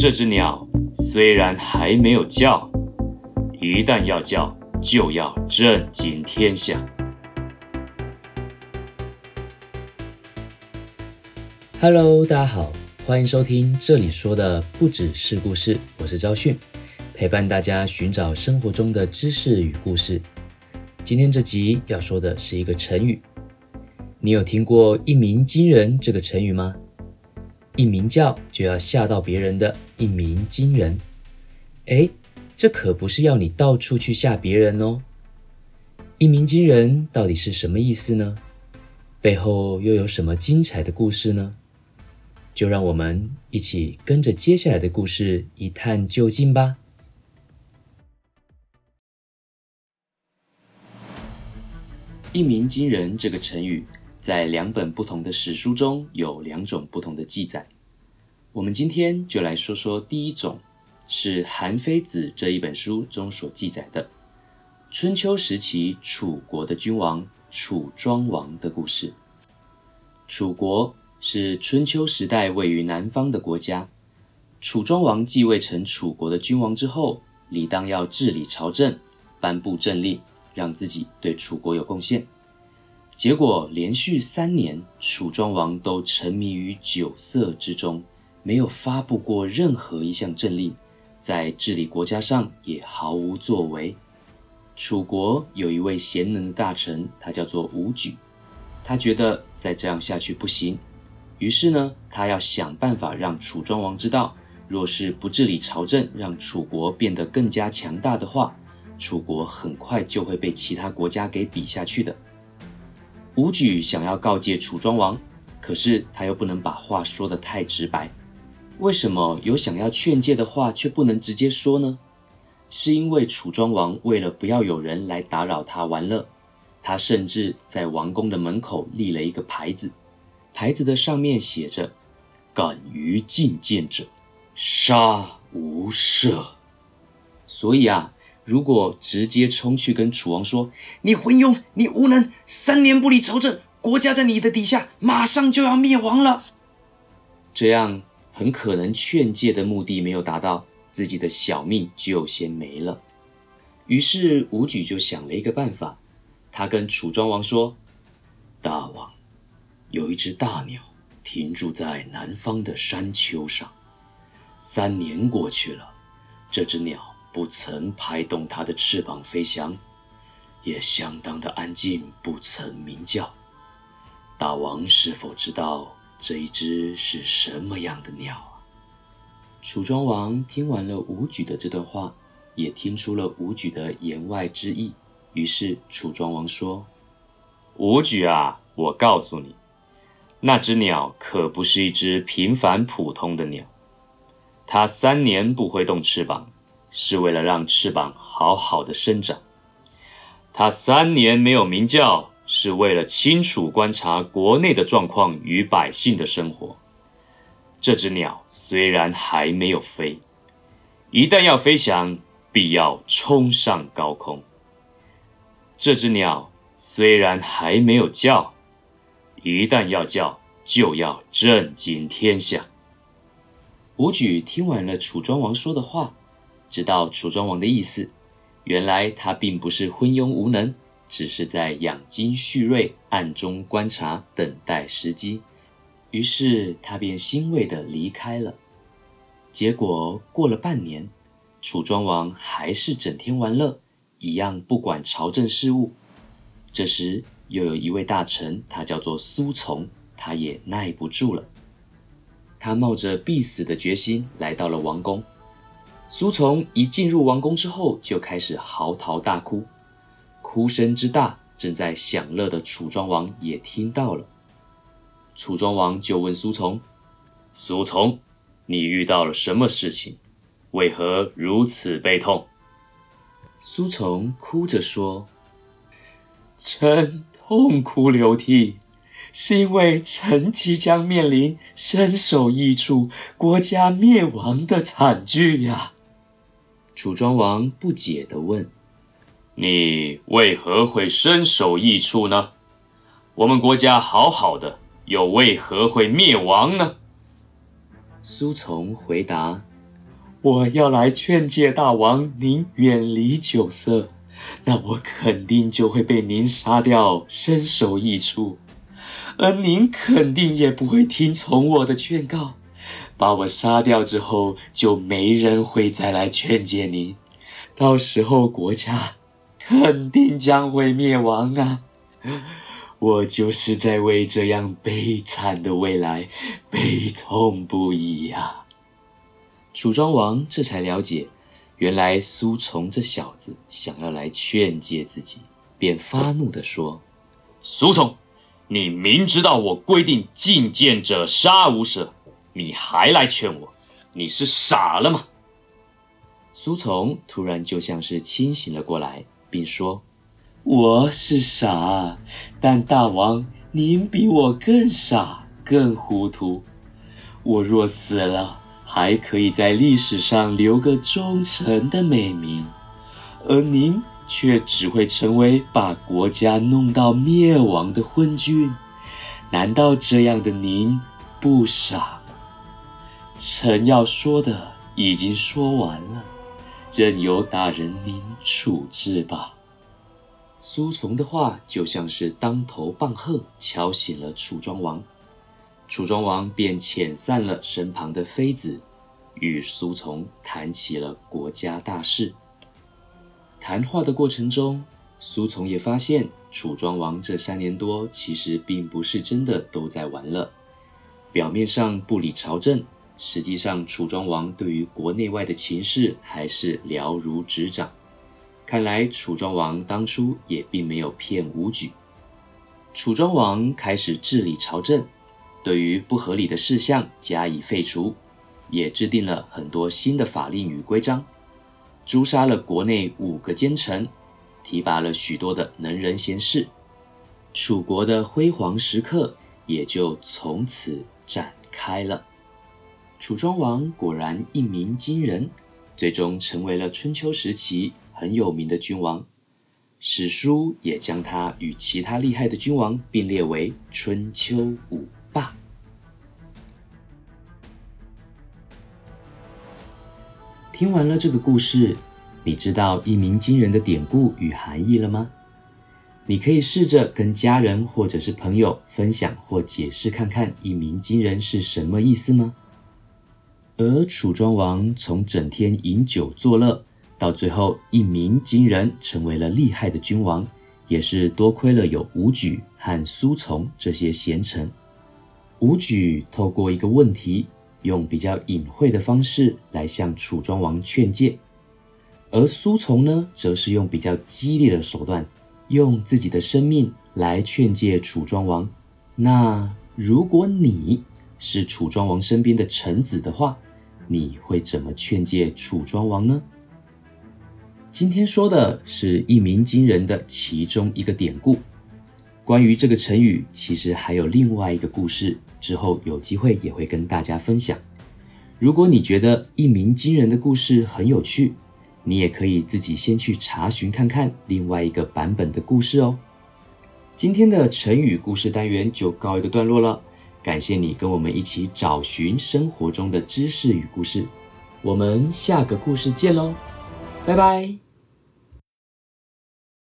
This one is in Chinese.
这只鸟虽然还没有叫，一旦要叫，就要震惊天下。Hello，大家好，欢迎收听这里说的不只是故事，我是昭训，陪伴大家寻找生活中的知识与故事。今天这集要说的是一个成语，你有听过“一鸣惊人”这个成语吗？一鸣叫就要吓到别人的一鸣惊人，哎，这可不是要你到处去吓别人哦。一鸣惊人到底是什么意思呢？背后又有什么精彩的故事呢？就让我们一起跟着接下来的故事一探究竟吧。一鸣惊人这个成语。在两本不同的史书中有两种不同的记载。我们今天就来说说第一种，是《韩非子》这一本书中所记载的春秋时期楚国的君王楚庄王的故事。楚国是春秋时代位于南方的国家。楚庄王继位成楚国的君王之后，理当要治理朝政，颁布政令，让自己对楚国有贡献。结果连续三年，楚庄王都沉迷于酒色之中，没有发布过任何一项政令，在治理国家上也毫无作为。楚国有一位贤能的大臣，他叫做伍举，他觉得再这样下去不行，于是呢，他要想办法让楚庄王知道，若是不治理朝政，让楚国变得更加强大的话，楚国很快就会被其他国家给比下去的。武举想要告诫楚庄王，可是他又不能把话说得太直白。为什么有想要劝诫的话却不能直接说呢？是因为楚庄王为了不要有人来打扰他玩乐，他甚至在王宫的门口立了一个牌子，牌子的上面写着：“敢于进谏者，杀无赦。”所以啊。如果直接冲去跟楚王说：“你昏庸，你无能，三年不理朝政，国家在你的底下，马上就要灭亡了。”这样很可能劝诫的目的没有达到，自己的小命就先没了。于是武举就想了一个办法，他跟楚庄王说：“大王，有一只大鸟停住在南方的山丘上，三年过去了，这只鸟。”不曾拍动它的翅膀飞翔，也相当的安静，不曾鸣叫。大王是否知道这一只是什么样的鸟啊？楚庄王听完了武举的这段话，也听出了武举的言外之意。于是楚庄王说：“武举啊，我告诉你，那只鸟可不是一只平凡普通的鸟，它三年不挥动翅膀。”是为了让翅膀好好的生长。它三年没有鸣叫，是为了清楚观察国内的状况与百姓的生活。这只鸟虽然还没有飞，一旦要飞翔，必要冲上高空。这只鸟虽然还没有叫，一旦要叫，就要震惊天下。武举听完了楚庄王说的话。知道楚庄王的意思，原来他并不是昏庸无能，只是在养精蓄锐，暗中观察，等待时机。于是他便欣慰地离开了。结果过了半年，楚庄王还是整天玩乐，一样不管朝政事务。这时又有一位大臣，他叫做苏从，他也耐不住了，他冒着必死的决心来到了王宫。苏从一进入王宫之后，就开始嚎啕大哭，哭声之大，正在享乐的楚庄王也听到了。楚庄王就问苏从：“苏从，你遇到了什么事情？为何如此悲痛？”苏从哭着说：“臣痛哭流涕，是因为臣即将面临身首异处、国家灭亡的惨剧呀。”楚庄王不解地问：“你为何会身首异处呢？我们国家好好的，又为何会灭亡呢？”苏从回答：“我要来劝诫大王您远离酒色，那我肯定就会被您杀掉，身首异处。而您肯定也不会听从我的劝告，把我杀掉之后，就没人会再来劝诫您，到时候国家肯定将会灭亡啊！我就是在为这样悲惨的未来悲痛不已呀！楚庄王这才了解，原来苏从这小子想要来劝诫自己，便发怒地说：“苏从！”你明知道我规定觐见者杀无赦，你还来劝我，你是傻了吗？苏从突然就像是清醒了过来，并说：“我是傻，但大王您比我更傻，更糊涂。我若死了，还可以在历史上留个忠臣的美名，而您……”却只会成为把国家弄到灭亡的昏君，难道这样的您不傻？臣要说的已经说完了，任由大人您处置吧。苏从的话就像是当头棒喝，敲醒了楚庄王。楚庄王便遣散了身旁的妃子，与苏从谈起了国家大事。谈话的过程中，苏从也发现楚庄王这三年多其实并不是真的都在玩乐。表面上不理朝政，实际上楚庄王对于国内外的情势还是了如指掌。看来楚庄王当初也并没有骗武举。楚庄王开始治理朝政，对于不合理的事项加以废除，也制定了很多新的法令与规章。诛杀了国内五个奸臣，提拔了许多的能人贤士，楚国的辉煌时刻也就从此展开了。楚庄王果然一鸣惊人，最终成为了春秋时期很有名的君王，史书也将他与其他厉害的君王并列为春秋五霸。听完了这个故事，你知道一鸣惊人的典故与含义了吗？你可以试着跟家人或者是朋友分享或解释看看一鸣惊人是什么意思吗？而楚庄王从整天饮酒作乐，到最后一鸣惊人，成为了厉害的君王，也是多亏了有武举和苏从这些贤臣。武举透过一个问题。用比较隐晦的方式来向楚庄王劝诫，而苏从呢，则是用比较激烈的手段，用自己的生命来劝诫楚庄王。那如果你是楚庄王身边的臣子的话，你会怎么劝诫楚庄王呢？今天说的是一鸣惊人的其中一个典故。关于这个成语，其实还有另外一个故事。之后有机会也会跟大家分享。如果你觉得一鸣惊人的故事很有趣，你也可以自己先去查询看看另外一个版本的故事哦。今天的成语故事单元就告一个段落了，感谢你跟我们一起找寻生活中的知识与故事。我们下个故事见喽，拜拜。